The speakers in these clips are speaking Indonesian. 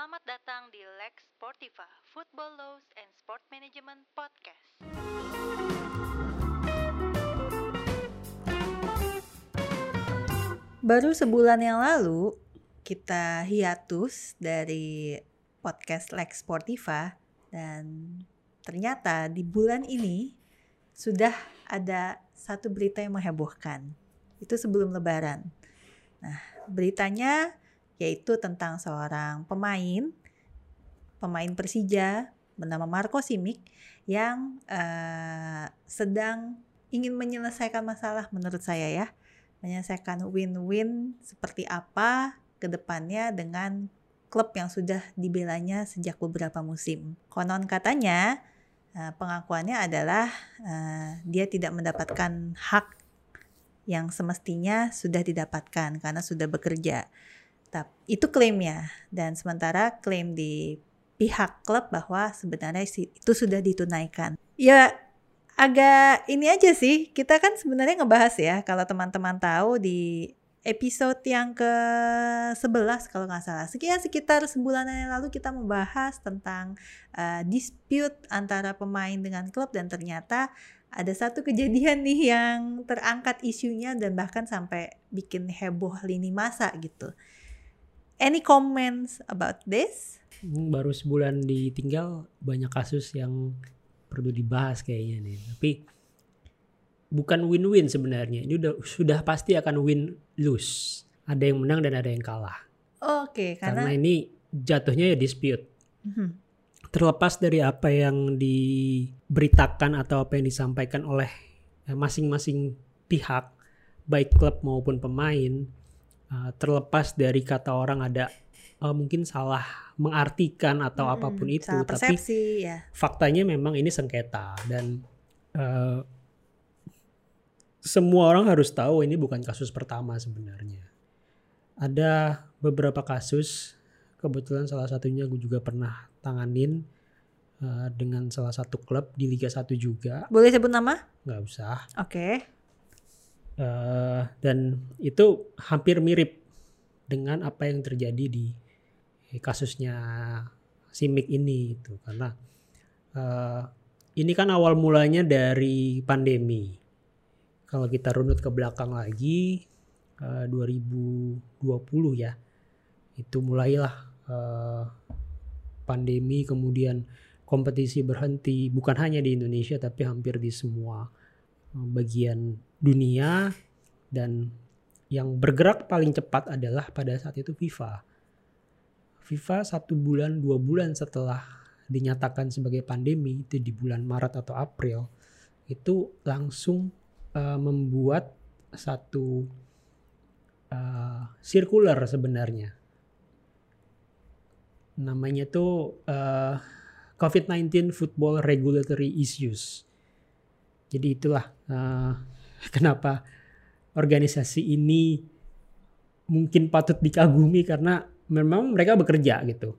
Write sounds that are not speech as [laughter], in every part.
Selamat datang di Lex Sportiva, Football Laws and Sport Management Podcast. Baru sebulan yang lalu kita hiatus dari podcast Lex Sportiva dan ternyata di bulan ini sudah ada satu berita yang menghebohkan. Itu sebelum lebaran. Nah, beritanya yaitu tentang seorang pemain pemain Persija bernama Marco Simic yang uh, sedang ingin menyelesaikan masalah menurut saya ya menyelesaikan win-win seperti apa ke depannya dengan klub yang sudah dibelanya sejak beberapa musim. Konon katanya uh, pengakuannya adalah uh, dia tidak mendapatkan hak yang semestinya sudah didapatkan karena sudah bekerja. Itu klaimnya dan sementara klaim di pihak klub bahwa sebenarnya itu sudah ditunaikan. Ya agak ini aja sih, kita kan sebenarnya ngebahas ya kalau teman-teman tahu di episode yang ke-11 kalau nggak salah. Sekian sekitar sebulan yang lalu kita membahas tentang uh, dispute antara pemain dengan klub dan ternyata ada satu kejadian nih yang terangkat isunya dan bahkan sampai bikin heboh lini masa gitu. Any comments about this? Hmm, baru sebulan ditinggal banyak kasus yang perlu dibahas kayaknya nih. Tapi bukan win-win sebenarnya. Ini udah sudah pasti akan win lose. Ada yang menang dan ada yang kalah. Oke, okay, karena, karena ini jatuhnya ya dispute. Mm-hmm. Terlepas dari apa yang diberitakan atau apa yang disampaikan oleh eh, masing-masing pihak, baik klub maupun pemain, uh, terlepas dari kata orang ada uh, mungkin salah mengartikan atau hmm, apa pun itu persepsi, tapi ya. faktanya memang ini sengketa dan uh, semua orang harus tahu ini bukan kasus pertama sebenarnya. Ada beberapa kasus kebetulan salah satunya gue juga pernah tanganin uh, dengan salah satu klub di Liga 1 juga. Boleh sebut nama? Nggak usah. Oke. okay Uh, dan itu hampir mirip dengan apa yang terjadi di kasusnya Simik ini itu karena uh, ini kan awal mulanya dari pandemi. Kalau kita runut ke belakang lagi uh, 2020 ya. Itu mulailah uh, pandemi kemudian kompetisi berhenti bukan hanya di Indonesia tapi hampir di semua bagian dunia dan yang bergerak paling cepat adalah pada saat itu FIFA. FIFA satu bulan dua bulan setelah dinyatakan sebagai pandemi itu di bulan Maret atau April itu langsung uh, membuat satu uh, circular sebenarnya namanya tuh uh, COVID-19 Football Regulatory Issues jadi itulah uh, [laughs] kenapa organisasi ini mungkin patut dikagumi karena memang mereka bekerja gitu.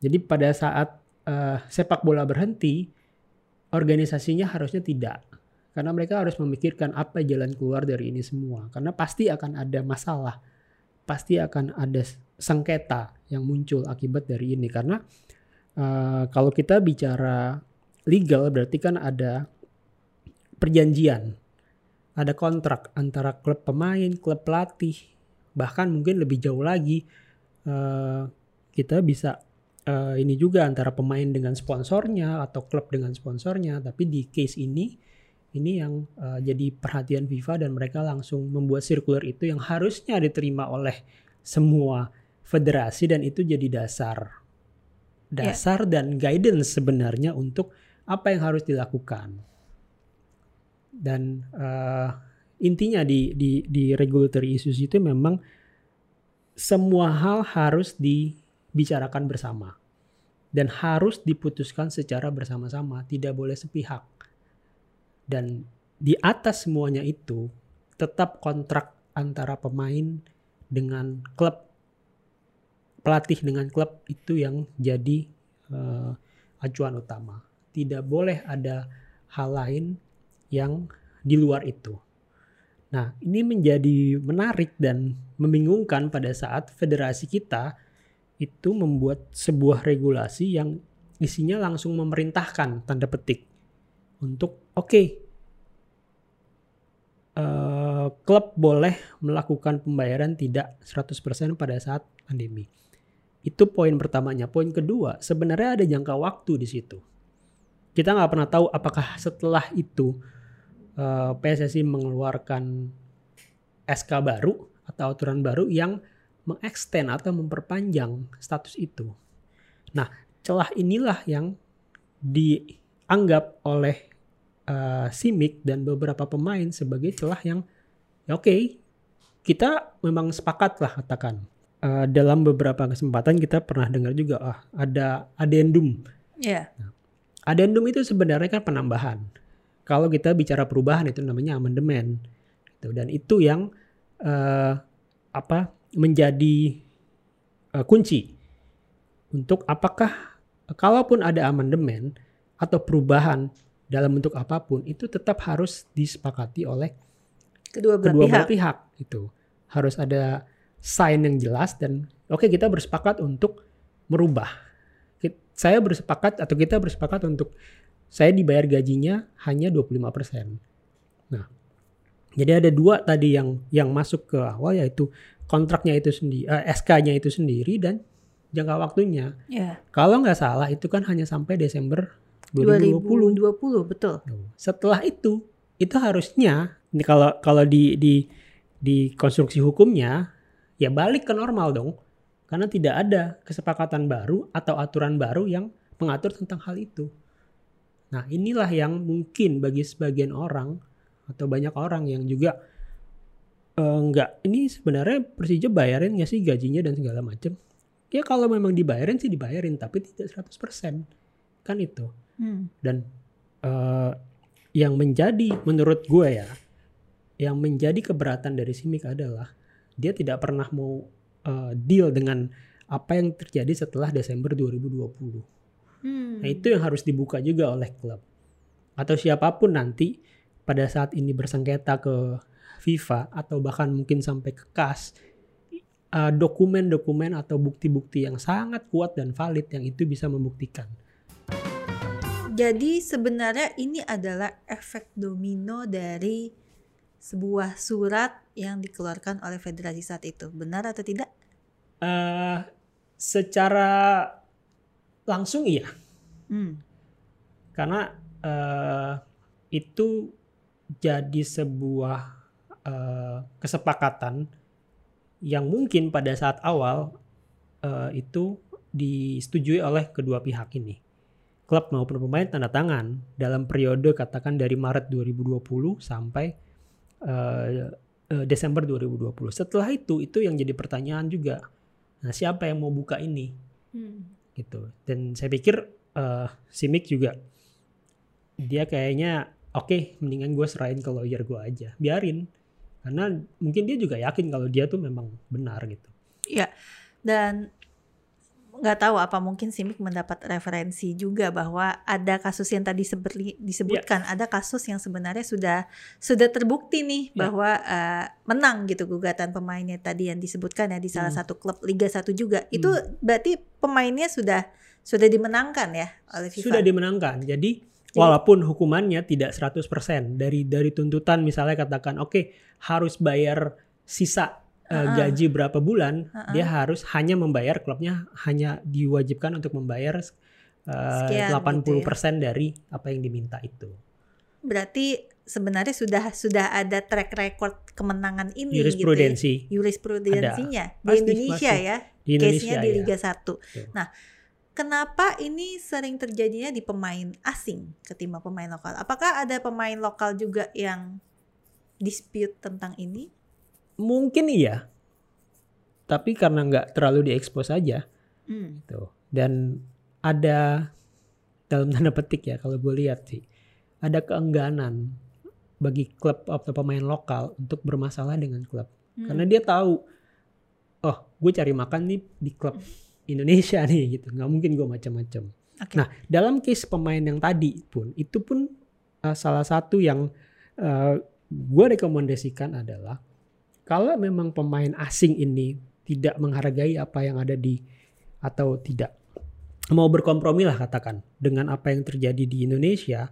Jadi pada saat uh, sepak bola berhenti, organisasinya harusnya tidak. Karena mereka harus memikirkan apa jalan keluar dari ini semua. Karena pasti akan ada masalah. Pasti akan ada sengketa yang muncul akibat dari ini. Karena uh, kalau kita bicara legal berarti kan ada perjanjian, ada kontrak antara klub pemain, klub pelatih, bahkan mungkin lebih jauh lagi uh, kita bisa uh, ini juga antara pemain dengan sponsornya atau klub dengan sponsornya. Tapi di case ini ini yang uh, jadi perhatian FIFA dan mereka langsung membuat circular itu yang harusnya diterima oleh semua federasi dan itu jadi dasar dasar yeah. dan guidance sebenarnya untuk apa yang harus dilakukan dan uh, intinya di di di regulatory issues itu memang semua hal harus dibicarakan bersama dan harus diputuskan secara bersama-sama, tidak boleh sepihak. Dan di atas semuanya itu tetap kontrak antara pemain dengan klub pelatih dengan klub itu yang jadi uh, acuan utama. Tidak boleh ada hal lain yang di luar itu. Nah, ini menjadi menarik dan membingungkan pada saat federasi kita itu membuat sebuah regulasi yang isinya langsung memerintahkan tanda petik untuk oke eh, klub boleh melakukan pembayaran tidak 100% pada saat pandemi. Itu poin pertamanya. Poin kedua, sebenarnya ada jangka waktu di situ. Kita nggak pernah tahu apakah setelah itu eh, PSSI mengeluarkan SK baru atau aturan baru yang mengextend atau memperpanjang status itu. Nah, celah inilah yang dianggap oleh uh, Simic dan beberapa pemain sebagai celah yang ya oke okay, kita memang sepakat lah katakan uh, dalam beberapa kesempatan kita pernah dengar juga ah ada adendum. Ya. Nah, adendum itu sebenarnya kan penambahan. Kalau kita bicara perubahan itu namanya amandemen. Gitu. Dan itu yang uh, apa menjadi uh, kunci untuk apakah kalaupun ada amandemen atau perubahan dalam bentuk apa pun itu tetap harus disepakati oleh Kedua belah kedua pihak. pihak itu harus ada sign yang jelas dan oke kita bersepakat untuk merubah saya bersepakat atau kita bersepakat untuk saya dibayar gajinya hanya 25%. Nah, jadi ada dua tadi yang yang masuk ke awal yaitu kontraknya itu sendiri, eh, SK-nya itu sendiri dan jangka waktunya. Ya. Kalau nggak salah itu kan hanya sampai Desember 2020. 2020 betul. Setelah itu, itu harusnya ini kalau kalau di di di konstruksi hukumnya ya balik ke normal dong. Karena tidak ada kesepakatan baru atau aturan baru yang mengatur tentang hal itu. Nah, inilah yang mungkin bagi sebagian orang atau banyak orang yang juga eh, enggak ini sebenarnya Persija bayarin nggak sih gajinya dan segala macam. Ya kalau memang dibayarin sih dibayarin tapi tidak 100%. Kan itu Hmm. dan eh, yang menjadi menurut gue ya yang menjadi keberatan dari Simic adalah dia tidak pernah mau eh, deal dengan apa yang terjadi setelah Desember 2020. Hmm. Nah itu yang harus dibuka juga oleh klub atau siapa pun nanti pada saat ini bersengketa ke FIFA atau bahkan mungkin sampai ke CAS eh, dokumen-dokumen atau bukti-bukti yang sangat kuat dan valid yang itu bisa membuktikan. Jadi sebenarnya ini adalah efek domino dari sebuah surat yang dikeluarkan oleh federasi saat itu. Benar atau tidak? eh secara langsung iya. Hmm. karena eh, itu jadi sebuah eh, kesepakatan yang mungkin pada saat awal eh, itu disetujui oleh kedua pihak ini. Klub maupun pemain tanda tangan dalam periode katakan dari Maret 2020 sampai eh, eh, Desember 2020 setelah itu itu yang jadi pertanyaan juga. Nah siapa yang mau buka ini? Hmm. Gitu. Dan saya pikir eh Simic juga dia kayaknya oke mendingan gue serahin ke lawyer gue aja biarin. Karena mungkin dia juga yakin kalau dia tuh memang benar gitu. Dan nggak tahu apa mungkin Simic mendapat referensi juga bahwa ada kasus yang tadi seperti disebutkan ada kasus yang sebenarnya sudah sudah terbukti nih Ya. bahwa eh, menang gitu gugatan pemainnya tadi yang disebutkan ya di salah Hmm. satu klub Liga 1 juga. Itu berarti pemainnya sudah sudah dimenangkan ya oleh FIFA sudah dimenangkan. Jadi walaupun hukumannya tidak 100% dari dari tuntutan misalnya katakan oke harus bayar sisa Ha-ha. gaji berapa bulan Ha-ha. dia harus hanya membayar klubnya hanya diwajibkan untuk membayar eh, Sekian 80% gitu dari apa yang diminta itu berarti sebenarnya sudah sudah ada track record kemenangan ini jurisprudensi gitu ya. jurisprudensinya di Pasti, Indonesia pasti. ya di Indonesia case-nya di ya. Liga 1. Betul. Nah, kenapa ini sering terjadinya di pemain asing ketimbang pemain lokal? Apakah ada pemain lokal juga yang dispute tentang ini? Mungkin iya. Tapi karena nggak terlalu diekspos aja Hmm. gitu. Dan ada dalam tanda petik ya kalau gue lihat sih ada keengganan bagi klub atau pemain lokal untuk bermasalah dengan klub Hmm. karena dia tahu oh gue cari makan nih di klub [laughs] Indonesia nih gitu nggak mungkin gue macam-macam Oke. Nah, dalam case pemain yang tadi pun itu pun uh, salah satu yang uh, gue rekomendasikan adalah kalau memang pemain asing ini tidak menghargai apa yang ada di atau tidak mau berkompromi lah katakan dengan apa yang terjadi di Indonesia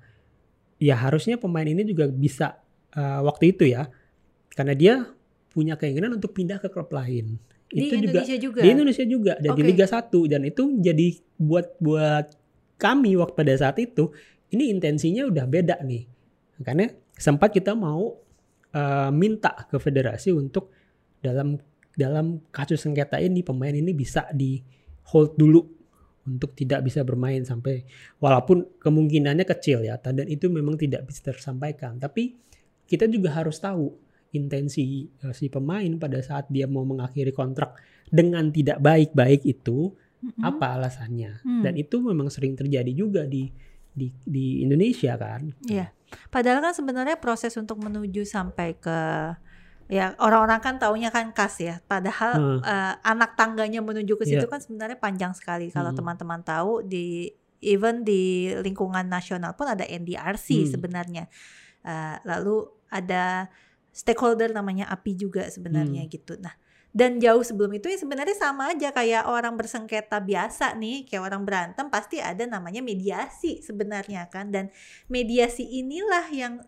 ya harusnya pemain ini juga bisa uh, waktu itu ya karena dia punya keinginan untuk pindah ke klub lain Di itu juga Indonesia juga. di Indonesia juga dan di Oke. Liga 1 dan itu jadi buat buat kami waktu pada saat itu ini intensinya udah beda nih makanya sempat kita mau uh, minta ke federasi untuk dalam dalam kasus sengketa ini pemain ini bisa di hold dulu untuk tidak bisa bermain sampai walaupun kemungkinannya kecil ya dan itu memang tidak bisa tersampaikan tapi kita juga harus tahu intensi uh, si pemain pada saat dia mau mengakhiri kontrak dengan tidak baik-baik itu Mm-mm. apa alasannya Hmm. dan itu memang sering terjadi juga di di di Indonesia kan Iya. Padahal kan sebenarnya proses untuk menuju sampai ke ya orang-orang kan taunya kan kas ya. Padahal Hmm. eh, anak tangganya menuju ke situ Iya. kan sebenarnya panjang sekali. Kalau Hmm. teman-teman tahu di even di lingkungan nasional pun ada NDRC Hmm. sebenarnya. Eh, lalu ada stakeholder namanya API juga sebenarnya Hmm. gitu. Nah, dan jauh sebelum itu ya sebenarnya sama aja kayak orang bersengketa biasa nih, kayak orang berantem pasti ada namanya mediasi sebenarnya kan. Dan mediasi inilah yang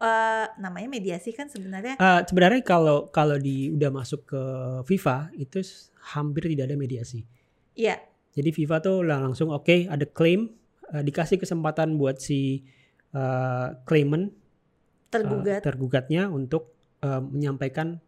eh, namanya mediasi kan sebenarnya Eh, sebenarnya kalau kalau di udah masuk ke FIFA itu hampir tidak ada mediasi ya Jadi FIFA tuh langsung oke ada klaim eh, dikasih kesempatan buat si eh, claimant tergugat. tergugatnya untuk eh, menyampaikan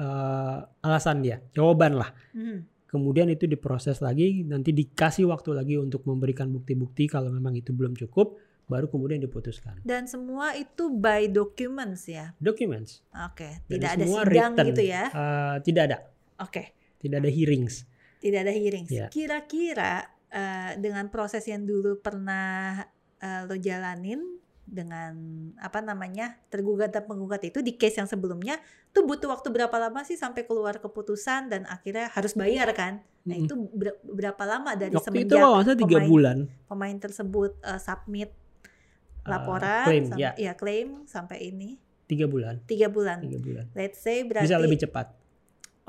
eh, alasan dia, jawaban lah. Hmm. Kemudian itu diproses lagi, nanti dikasih waktu lagi untuk memberikan bukti-bukti kalau memang itu belum cukup, baru kemudian diputuskan. Dan semua itu by documents ya. Documents. Oke, Dan tidak ada semua sidang written. gitu ya. Eh, tidak ada, Oke, tidak ada hearings. tidak ada hearings. Iya. Kira-kira eh, dengan proses yang dulu pernah eh, lo jalanin dengan apa namanya tergugat dan penggugat itu di case yang sebelumnya tuh butuh waktu berapa lama sih sampai keluar keputusan dan akhirnya harus bayar kan? Nah itu ber- berapa lama dari Waktu itu semenjak salah tiga pemain- bulan. pemain tersebut eh, submit eh, laporan, claim, sam- ya, ya claim sampai ini tiga bulan, tiga bulan. tiga bulan. Let's say berarti Bisa lebih cepat.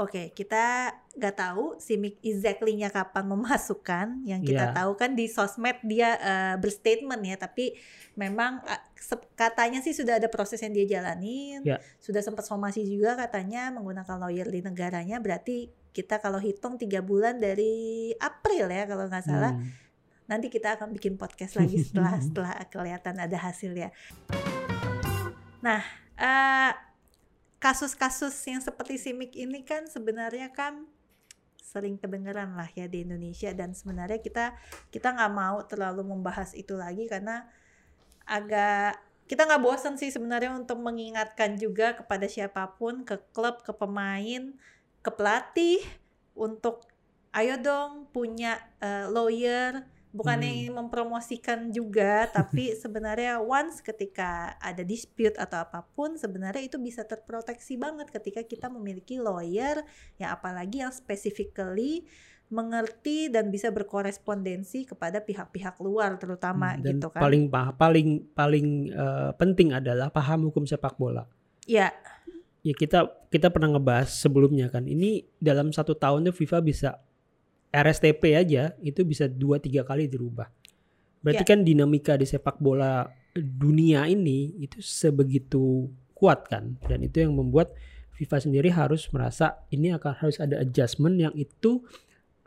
Oke, kita nggak tahu si Mick exactly-nya kapan memasukkan. Yang kita Iya. tahu kan di sosmed dia eh, berstatement ya, tapi memang sep- katanya sih sudah ada proses yang dia jalanin. Iya. Sudah sempat somasi juga katanya menggunakan lawyer di negaranya. Berarti kita kalau hitung tiga bulan dari April ya kalau nggak salah. Hmm. Nanti kita akan bikin podcast lagi setelah [laughs] setelah kelihatan ada hasilnya. Nah, eh, kasus-kasus yang seperti Simik ini kan sebenarnya kan sering kedengeran lah ya di Indonesia dan sebenarnya kita kita nggak mau terlalu membahas itu lagi karena agak kita nggak bosan sih sebenarnya untuk mengingatkan juga kepada siapa pun ke klub ke pemain ke pelatih untuk ayo dong punya eh, lawyer bukannya Hmm. ingin mempromosikan juga [laughs] tapi sebenarnya once ketika ada dispute atau apa pun sebenarnya itu bisa terproteksi banget ketika kita memiliki lawyer yang apalagi yang specifically mengerti dan bisa berkorespondensi kepada pihak-pihak luar terutama Hmm, dan gitu kan paling pa- paling paling eh, penting adalah paham hukum sepak bola. ya Ya kita kita pernah ngebahas sebelumnya kan. Ini dalam satu tahun tuh FIFA bisa RSTP aja itu bisa dua tiga kali dirubah. Berarti Ya. kan dinamika di sepak bola dunia ini itu sebegitu kuat kan dan itu yang membuat FIFA sendiri harus merasa ini akan harus ada adjustment yang itu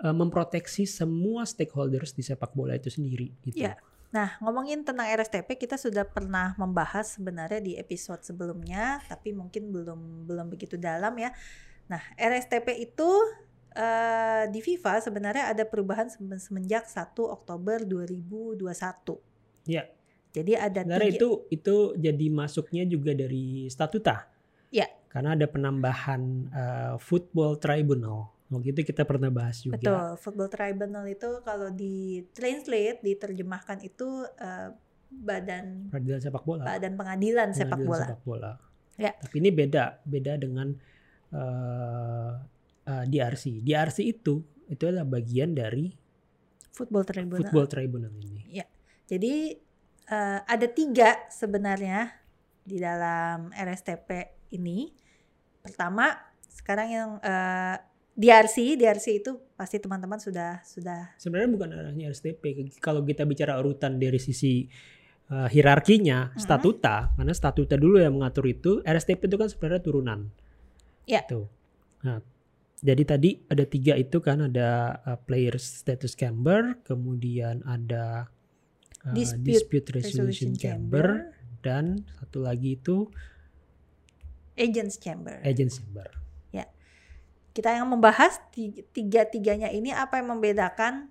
eh, memproteksi semua stakeholders di sepak bola itu sendiri gitu. Ya. Nah, ngomongin tentang RSTP kita sudah pernah membahas sebenarnya di episode sebelumnya, tapi mungkin belum belum begitu dalam ya. Nah, RSTP itu eh, di FIFA sebenarnya ada perubahan semen- semenjak 1 Oktober 2021. Ya. Jadi ada Sebenarnya tiga- itu itu jadi masuknya juga dari statuta. Ya. Karena ada penambahan eh, football tribunal. Waktu itu kita pernah bahas juga. betul football tribunal itu kalau di translate diterjemahkan itu eh, badan Peradilan sepak bola. badan pengadilan sepak bola. sepak bola. Ya. Tapi ini beda, beda dengan eh, DRC. DRC itu itu adalah bagian dari Football tribunal. football tribunal ini. Jadi eh, ada tiga sebenarnya di dalam RSTP ini. Pertama, sekarang yang eh, DRC, DRC itu pasti teman-teman sudah sudah Sebenarnya bukan hanya RSTP. Kalau kita bicara urutan dari sisi uh, hierarkinya, Mhm. statuta, karena statuta dulu yang mengatur itu, RSTP itu kan sebenarnya turunan. Ya. Tuh. Nah, jadi tadi ada tiga itu kan ada uh, player status chamber, kemudian ada uh, Dispute resolution, resolution chamber, dan satu lagi itu agents chamber. agent chamber. Kita yang membahas ti- tiga-tiganya ini apa yang membedakan?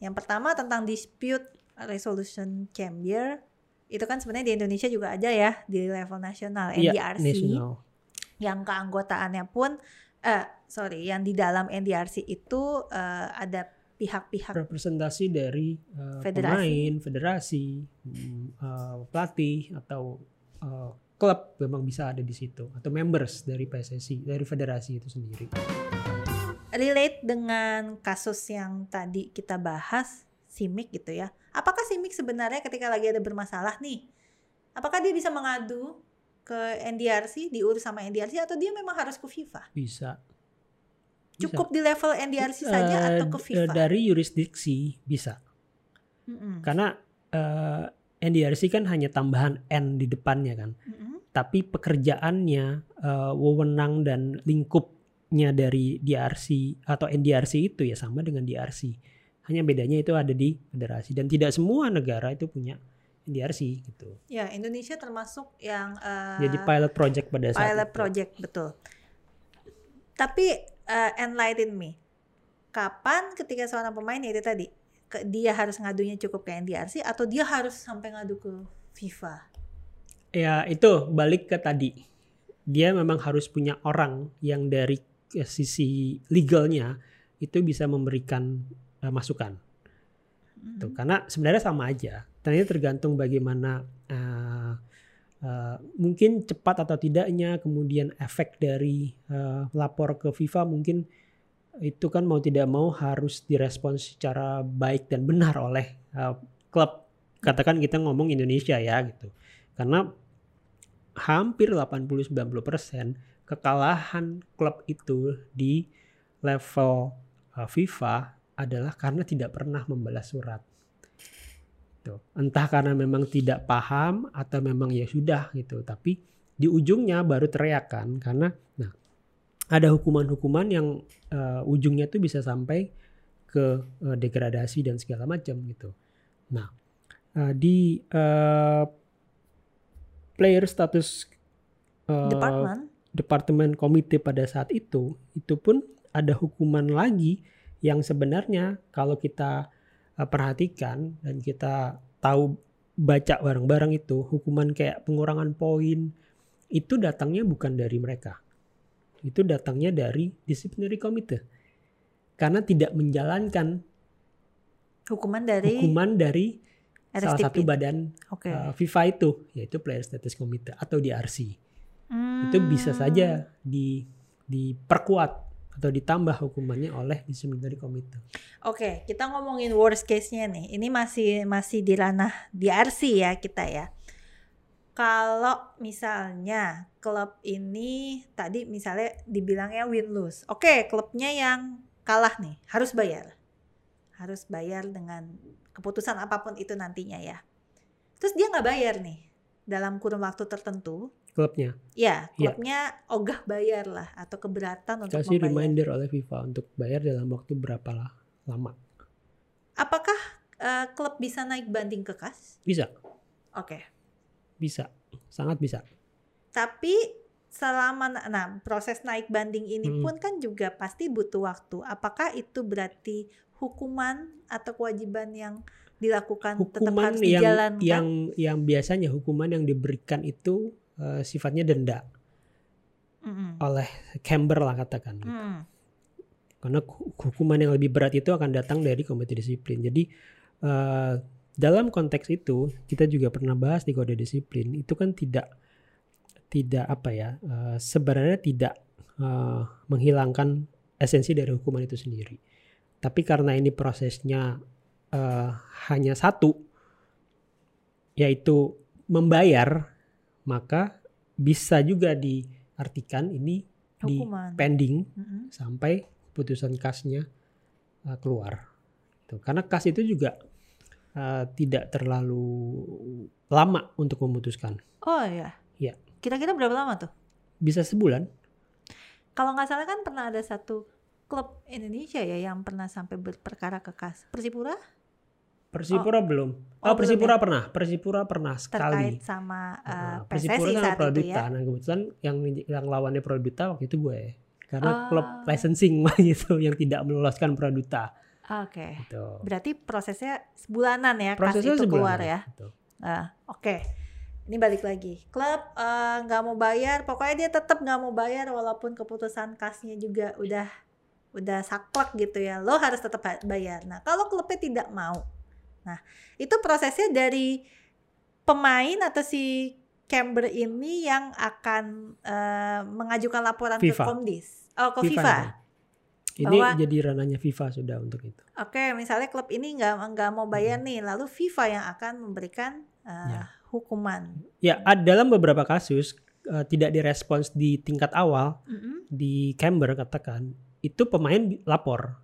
Yang pertama tentang dispute resolution chamber itu kan sebenarnya di Indonesia juga ada ya di level nasional NDRC national. yang keanggotaannya pun eh sorry yang di dalam NDRC itu eh, ada pihak-pihak representasi dari uh, Federasi. pemain, federasi, uh, pelatih atau uh, klub memang bisa ada di situ atau members dari PSSI dari federasi itu sendiri. relate dengan kasus yang tadi kita bahas Simic gitu ya. Apakah Simic sebenarnya ketika lagi ada bermasalah nih, apakah dia bisa mengadu ke NDRC, diurus sama NDRC atau dia memang harus ke FIFA? Bisa. Bisa. Cukup di level NDRC saja Eh, atau ke FIFA? Dari yurisdiksi bisa. Mm-mm. Karena eh, NDRC kan hanya tambahan N di depannya kan. Mm-mm. Tapi pekerjaannya, eh, wewenang dan lingkupnya dari DRC atau NDRC itu ya sama dengan DRC. Hanya bedanya itu ada di federasi dan tidak semua negara itu punya NDRC gitu. Ya Indonesia termasuk yang eh, Jadi pilot project pada saat pilot itu. project betul. Tapi eh, enlighten me, kapan ketika seorang pemain ya itu tadi ke- dia harus ngadunya cukup ke NDRC atau dia harus sampai ngadu ke FIFA? Ya itu balik ke tadi. Dia memang harus punya orang yang dari eh, sisi legalnya itu bisa memberikan eh, masukan. Tuh, karena sebenarnya sama aja. Ternyata tergantung bagaimana eh, eh, mungkin cepat atau tidaknya, kemudian efek dari eh, lapor ke FIFA mungkin itu kan mau tidak mau harus direspons secara baik dan benar oleh eh, klub. Katakan kita ngomong Indonesia ya gitu. Karena hampir 80-90% kekalahan klub itu di level uh, FIFA adalah karena tidak pernah membalas surat. Tuh. Entah karena memang tidak paham atau memang ya sudah gitu. Tapi di ujungnya baru teriak kan karena nah ada hukuman-hukuman yang uh, ujungnya tuh bisa sampai ke uh, degradasi dan segala macam gitu. Nah, uh, di uh, player status uh, Department departemen komite pada saat itu itu pun ada hukuman lagi yang sebenarnya kalau kita uh, perhatikan dan kita tahu baca bareng-bareng itu hukuman kayak pengurangan poin itu datangnya bukan dari mereka itu datangnya dari disciplinary committee karena tidak menjalankan hukuman dari hukuman dari salah RSTP. satu badan Oke. uh, FIFA itu yaitu player status committee atau DRC Hmm. itu bisa saja di diperkuat atau ditambah hukumannya oleh disciplinary committee. Oke, kita ngomongin worst case-nya nih. Ini masih masih di ranah DRC ya kita ya. Kalau misalnya klub ini tadi misalnya dibilangnya win lose. Oke, klubnya yang kalah nih harus bayar. Harus bayar dengan keputusan apa pun itu nantinya ya. Terus dia nggak bayar nih dalam kurun waktu tertentu. Klubnya Ya, klubnya ogah bayar lah atau keberatan untuk kasih membayar. reminder oleh FIFA untuk bayar dalam waktu berapa lah lama. Apakah eh, klub bisa naik banding ke kas? Bisa, Oke. bisa, sangat bisa. Tapi selama nah proses naik banding ini Mm-mm. pun kan juga pasti butuh waktu. Apakah itu berarti hukuman atau kewajiban yang dilakukan tetap Hukuman harus yang dijalankan? yang yang biasanya hukuman yang diberikan itu eh, sifatnya denda Mm-mm. oleh Camber lah katakan. gitu. Mm. karena hu- hukuman yang lebih berat itu akan datang dari komite disiplin. Jadi eh, dalam konteks itu kita juga pernah bahas di kode disiplin itu kan tidak tidak apa ya eh, sebenarnya tidak eh, menghilangkan esensi dari hukuman itu sendiri. Tapi karena ini prosesnya eh, hanya satu yaitu membayar maka bisa juga diartikan ini di pending Mm-mm. sampai putusan kasnya uh, keluar. Tuh, karena kas itu juga uh, tidak terlalu lama untuk memutuskan. Oh ya. Iya. Kira-kira berapa lama tuh? Bisa sebulan. Kalau nggak salah kan pernah ada satu klub Indonesia ya yang pernah sampai berperkara ke kas. Persipura Persipura belum. Oh, Oh, belum Persipura pernah. Persipura pernah sekali. terkait sama uh, Nah, PSSI Persipura sama Produta. ya. Nah kebetulan yang yang lawannya Produta waktu itu gue. Karena Ah. klub licensing [laughs] gitu yang tidak meloloskan Produta. Oke. Gitu. Berarti prosesnya sebulanan ya Prosesnya kas itu sebulan keluar ya. Gitu. Nah, oke. Ini balik lagi. Klub eh, nggak mau bayar, pokoknya dia tetap nggak mau bayar walaupun keputusan kasnya juga udah udah saklek gitu ya. Lo harus tetap ba- bayar. Nah, kalau klubnya tidak mau. Nah, itu prosesnya dari pemain atau si Camber ini yang akan eh, mengajukan laporan ke FIFA. Komdis. Oh, ke FIFA FIFA. Ini Bahwa- jadi ranahnya FIFA sudah untuk itu. Oke, misalnya klub ini nggak nggak mau bayar nih, lalu FIFA yang akan memberikan Hmm. Ya. hukuman. Ya, dalam beberapa kasus eh, tidak direspons di tingkat awal Mm-mm. di Camber katakan itu pemain lapor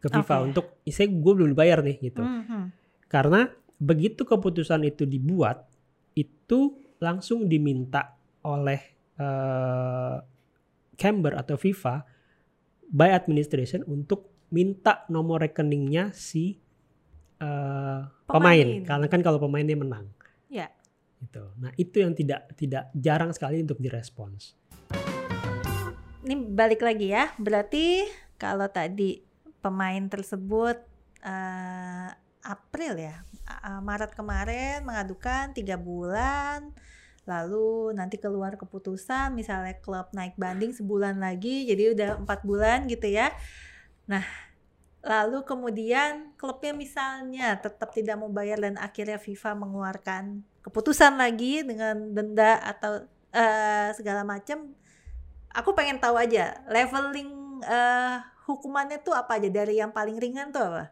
ke FIFA Oke. untuk saya gue belum bayar nih gitu. Mhm. Karena begitu keputusan itu dibuat itu langsung diminta oleh eh, Camber atau FIFA by administration untuk minta nomor rekeningnya si eh, pemain. Pemain. Karena kan kalau pemainnya menang. Ya. Gitu. Nah, itu yang tidak tidak jarang sekali untuk direspons. Ini balik lagi ya. Berarti kalau tadi pemain tersebut eh, April ya, A- Maret kemarin mengadukan tiga bulan, lalu nanti keluar keputusan, misalnya klub naik banding sebulan lagi, jadi udah empat bulan gitu ya. Nah, lalu kemudian klubnya misalnya tetap tidak mau bayar dan akhirnya FIFA mengeluarkan keputusan lagi dengan denda atau eh, segala macam. Aku pengen tahu aja leveling eh, hukumannya tuh apa aja dari yang paling ringan tuh apa?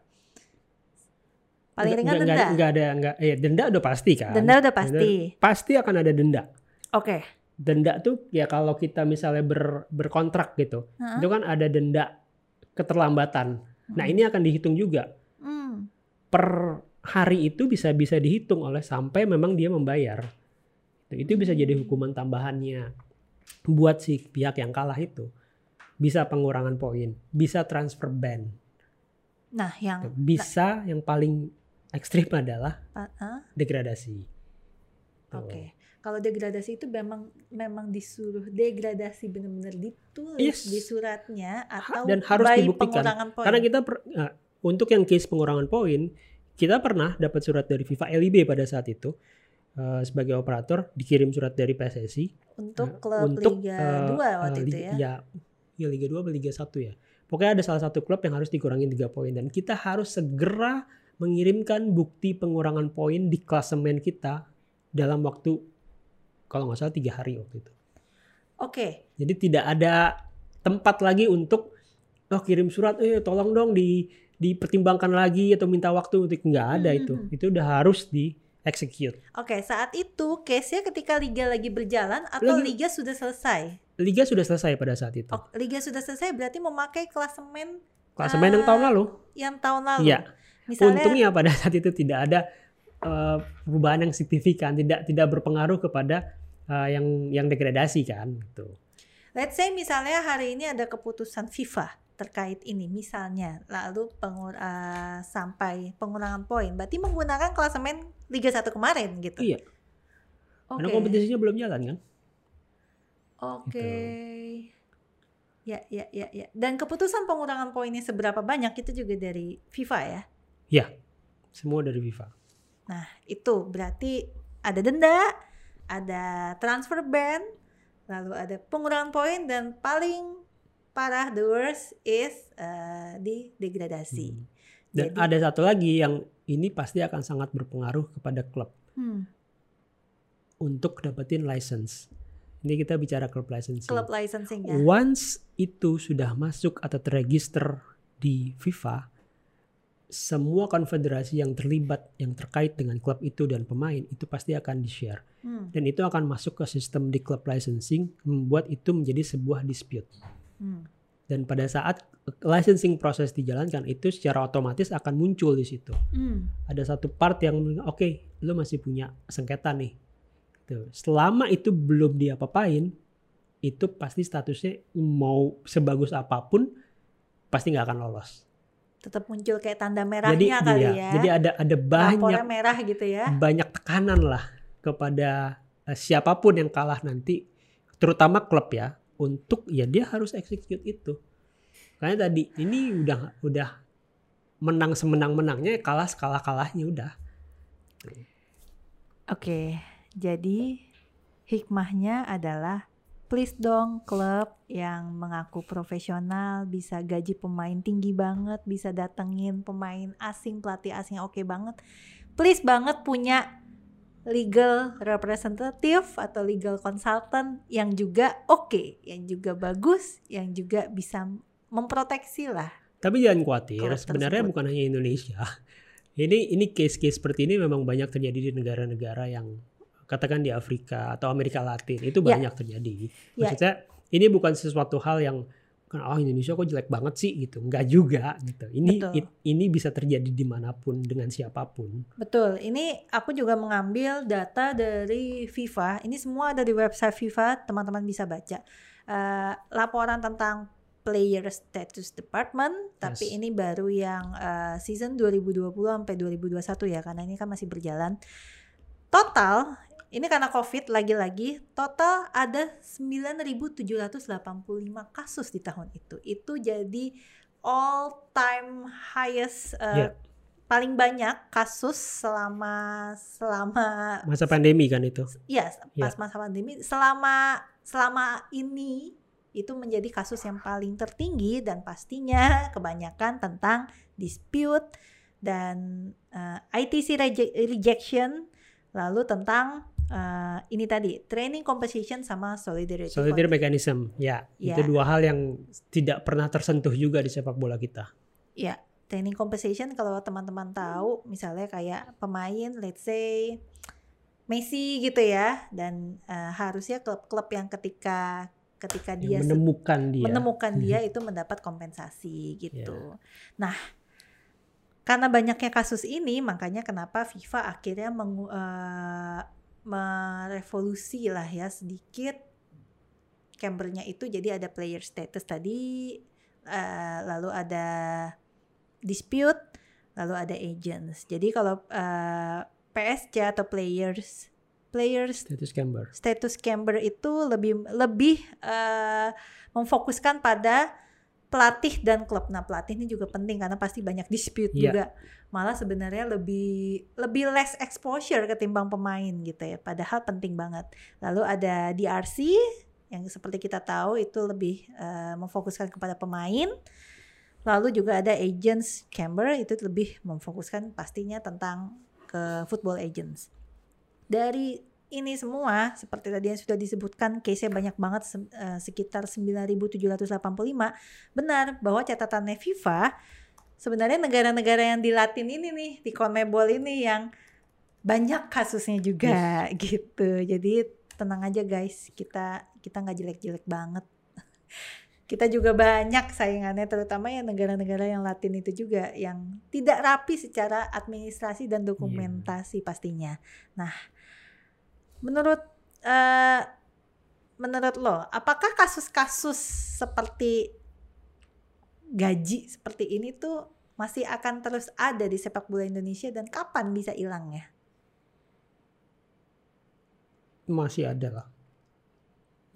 Paling ringan nggak- denda. nggak- nggak ada nggak eh denda udah pasti kan. Denda udah pasti. pasti akan ada denda. Oke. Denda tuh ya kalau kita misalnya ber, berkontrak gitu, Heeh. itu kan ada denda keterlambatan. Nah, Hmm. ini akan dihitung juga. Hmm. Per hari itu bisa bisa dihitung oleh sampai memang dia membayar. Itu, itu bisa jadi hukuman tambahannya buat si pihak yang kalah itu. Bisa pengurangan poin, bisa transfer ban. Nah, yang Bisa yang paling ekstrim adalah ah, degradasi. Oke. Kalau degradasi itu memang memang disuruh degradasi benar-benar ditulis Yes. di suratnya atau dan harus by dibuktikan. pengurangan poin. Karena kita per- nah, untuk yang case pengurangan poin, kita pernah dapat surat dari FIFA LIB pada saat itu eh, sebagai operator dikirim surat dari PSSI untuk eh, klub untuk Liga 2 waktu eh, itu Liga- ya. Ya Liga 2 atau Liga 1 ya. Pokoknya ada salah satu klub yang harus dikurangin 3 poin dan kita harus segera mengirimkan bukti pengurangan poin di klasemen kita dalam waktu kalau nggak salah tiga hari waktu itu. Oke. Jadi tidak ada tempat lagi untuk oh kirim surat eh tolong dong di dipertimbangkan lagi atau minta waktu untuk nggak ada itu. Mhm. Itu udah harus di execute. Oke, saat itu case-nya ketika liga lagi berjalan atau Lagi- liga sudah selesai. Liga sudah selesai pada saat itu. Oh, liga sudah selesai berarti memakai klasemen Klasemen yang ah, tahun lalu. yang tahun lalu. Iya. Misalnya Untungnya pada saat itu tidak ada eh, perubahan yang signifikan, tidak tidak berpengaruh kepada eh, yang yang degradasi kan gitu. let's say misalnya hari ini ada keputusan FIFA terkait ini misalnya lalu pengur eh, sampai pengurangan poin berarti menggunakan klasemen Liga 1 kemarin gitu. Iya. Oke. Karena kompetisinya belum jalan kan. Oke. Ya, ya, ya, ya. Dan keputusan pengurangan poinnya seberapa banyak itu juga dari FIFA ya. Semua dari FIFA. Nah, itu berarti ada denda, ada transfer ban, lalu ada pengurangan poin dan paling parah the worst is eh, di degradasi. Hmm. Dan Jadi- ada satu lagi yang ini pasti akan sangat berpengaruh kepada klub Hmm, untuk dapetin license. Ini kita bicara klub licensing. club licensing ya. Once itu sudah masuk atau terregister di FIFA, semua konfederasi yang terlibat yang terkait dengan klub itu dan pemain itu pasti akan di-share. Hmm, Dan itu akan masuk ke sistem di klub licensing membuat itu menjadi sebuah dispute. Hmm. Dan pada saat licensing proses dijalankan itu secara otomatis akan muncul di situ. Hmm. Ada satu part yang oke, lu masih punya sengketa nih. Tuh. Selama itu belum diapa-apain, itu pasti statusnya mau sebagus apa pun pasti nggak akan lolos. Tetap muncul kayak tanda Jadi merahnya kali iya, ya. jadi ada ada banyak Rapornya merah gitu ya. banyak tekanan lah kepada eh, siapa pun yang kalah nanti, terutama klub ya, untuk ya dia harus execute itu. Karena tadi ini udah udah menang semenang menangnya, kalah kalah kalahnya udah. Oke, jadi hikmahnya adalah please dong klub yang mengaku profesional bisa gaji pemain tinggi banget, bisa datengin pemain asing, pelatih asing oke banget. Please banget punya legal representative atau legal consultant yang juga oke, yang juga bagus, yang juga bisa memproteksi lah. Tapi jangan khawatir, sebenarnya tersebut. bukan hanya Indonesia. [laughs] Ini ini case-case seperti ini memang banyak terjadi di negara-negara yang katakan di Afrika atau Amerika Latin itu Ya. banyak terjadi. Ya. Maksudnya ini bukan sesuatu hal yang kan oh Indonesia kok jelek banget sih gitu. Enggak juga gitu. Ini it- ini bisa terjadi di mana pun dengan siapa pun. Betul, ini aku juga mengambil data dari FIFA. Ini semua ada di website FIFA, teman-teman bisa baca. Eh, laporan tentang Player Status Department, tapi Yes. ini baru yang eh, season 2020 sampai 2021 ya, karena ini kan masih berjalan. Total, ini karena COVID lagi-lagi, total ada 9.785 kasus di tahun itu. Itu jadi all time highest eh, Ya. paling banyak kasus selama selama Masa pandemi kan itu. ya Ya. pas masa pandemi selama selama ini itu menjadi kasus yang paling tertinggi dan pastinya kebanyakan tentang dispute dan eh, ITC reje- rejection lalu tentang eh, ini tadi training composition sama solidarity Solidarity mechanism, ya, Ya. itu dua hal yang tidak pernah tersentuh juga di sepak bola kita. Ya, training compensation kalau teman-teman tahu misalnya kayak pemain let's say Messi gitu ya dan eh, harusnya klub-klub yang ketika ketika dia Yang menemukan dia. menemukan Mhm. dia itu mendapat kompensasi gitu. Nah, karena banyaknya kasus ini makanya kenapa FIFA akhirnya mengu- eh, merevolusi lah ya sedikit cambernya itu jadi ada player status tadi eh, lalu ada dispute lalu ada agents. Jadi kalau eh, PSC atau players players Status Camber. status camber itu lebih lebih eh, memfokuskan pada pelatih dan klub. Nah, pelatih ini juga penting karena pasti banyak dispute Iya. juga. Malah sebenarnya lebih lebih less exposure ketimbang pemain gitu ya. Padahal penting banget. Lalu ada DRC yang seperti kita tahu itu lebih eh, memfokuskan kepada pemain. Lalu juga ada agents camber itu lebih memfokuskan pastinya tentang ke football agents dari ini semua seperti tadi yang sudah disebutkan case-nya banyak banget eh, sekitar 9.785 benar bahwa catatannya FIFA sebenarnya negara-negara yang di Latin ini nih di CONMEBOL ini yang banyak kasusnya juga gitu. Jadi tenang aja guys kita kita nggak jelek-jelek banget. [laughs] Kita juga banyak saingannya terutama yang negara-negara yang Latin itu juga yang tidak rapi secara administrasi dan dokumentasi pastinya. Nah, menurut eh menurut lo, apakah kasus-kasus seperti gaji seperti ini tuh masih akan terus ada di sepak bola Indonesia dan kapan bisa hilangnya? masih ada lah.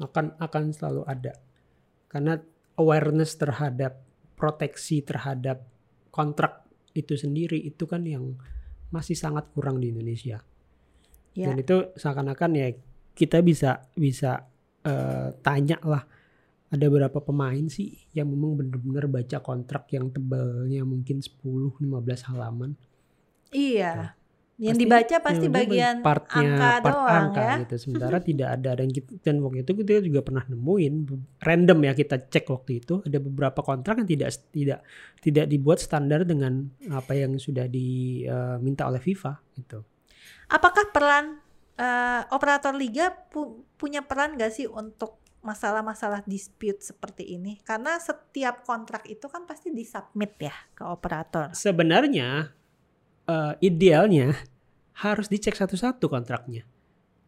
Akan akan selalu ada. Karena awareness terhadap proteksi terhadap kontrak itu sendiri itu kan yang masih sangat kurang di Indonesia Ya. dan itu seakan-akan ya kita bisa bisa eh, tanya lah ada berapa pemain sih yang memang benar-benar baca kontrak yang tebalnya mungkin 10-15 halaman Iya. Yang Pasti- dibaca pasti Ya, bagian partnya, angka part doang angka ya. gitu. Sementara [laughs] tidak ada dan kita, dan waktu itu kita juga pernah nemuin random ya kita cek waktu itu ada beberapa kontrak yang tidak tidak tidak dibuat standar dengan apa yang sudah diminta oleh FIFA gitu. Apakah peran eh, operator liga pu- punya peran gak sih untuk masalah-masalah dispute seperti ini? Karena setiap kontrak itu kan pasti disubmit ya ke operator. Sebenarnya eh, idealnya harus dicek satu-satu kontraknya.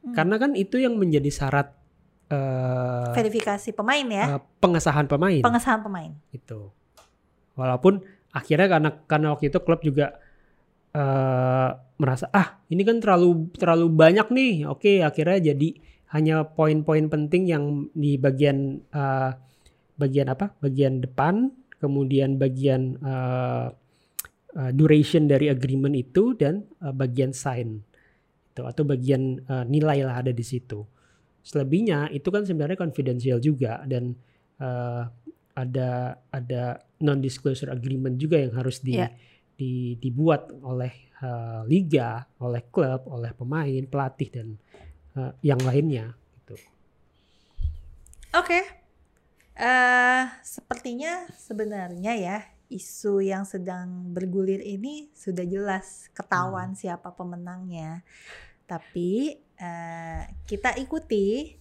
Hmm. Karena kan itu yang menjadi syarat eh, Verifikasi pemain ya, eh, pengesahan pemain. pengesahan pemain. itu. Walaupun akhirnya karena karena waktu itu klub juga eh, merasa ah ini kan terlalu terlalu banyak nih. Oke, akhirnya jadi hanya poin-poin penting yang di bagian eh, bagian apa? Bagian depan, kemudian bagian eh, eh, duration dari agreement itu dan eh, bagian sign itu atau bagian eh, nilai lah ada di situ. Selebihnya itu kan sebenarnya confidential juga dan eh, ada ada non disclosure agreement juga yang harus di, Iya. Di- dibuat oleh eh, liga, oleh klub, oleh pemain, pelatih dan eh, yang lainnya gitu. Oke. eh sepertinya sebenarnya ya isu yang sedang bergulir ini sudah jelas ketahuan siapa pemenangnya. Tapi eh, kita ikuti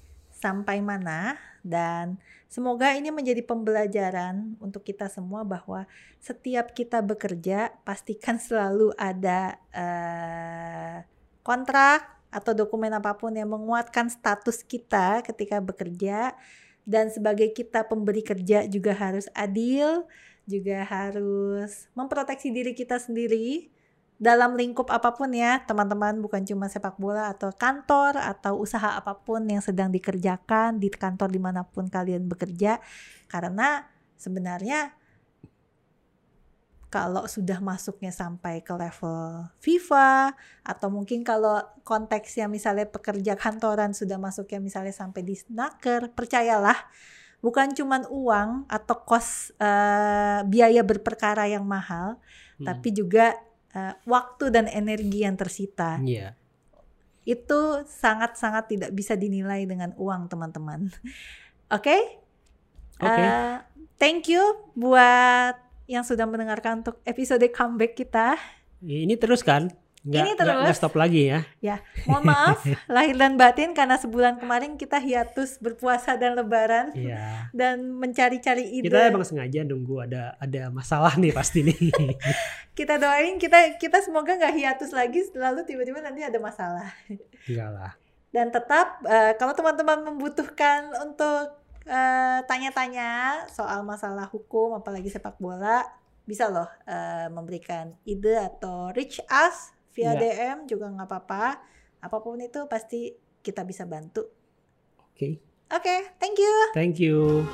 sampai mana dan semoga ini menjadi pembelajaran untuk kita semua bahwa setiap kita bekerja pastikan selalu ada eh, kontrak atau dokumen apa pun yang menguatkan status kita ketika bekerja. Dan sebagai kita pemberi kerja juga harus adil, juga harus memproteksi diri kita sendiri dalam lingkup apa pun ya, teman-teman, bukan cuma sepak bola atau kantor atau usaha apa pun yang sedang dikerjakan di kantor di mana pun kalian bekerja, karena sebenarnya kalau sudah masuknya sampai ke level FIFA atau mungkin kalau konteksnya misalnya pekerja kantoran sudah masuknya misalnya sampai di snaker, percayalah bukan cuman uang atau kos eh, biaya berperkara yang mahal, Hmm. tapi juga eh, waktu dan energi yang tersita. Iya. Itu sangat-sangat tidak bisa dinilai dengan uang, teman-teman. [laughs] Oke? Oke. Eh, thank you buat yang sudah mendengarkan untuk episode comeback kita. Ini terus kan? Nggak, Ini nggak- nggak terus. stop lagi ya. Mohon maaf [laughs] lahir dan batin karena sebulan kemarin kita hiatus berpuasa dan lebaran Iya. dan mencari-cari ide. Kita emang sengaja nunggu ada ada masalah nih pasti nih. [laughs] Kita doain kita kita semoga nggak hiatus lagi lalu tiba-tiba nanti ada masalah. Enggak lah. Dan tetap eh, kalau teman-teman membutuhkan untuk eh, tanya-tanya soal masalah hukum apalagi sepak bola, bisa loh eh, memberikan ide atau reach us via Ya. DM juga nggak apa-apa. Apa pun itu pasti kita bisa bantu. Oke. Oke, thank you. Thank you.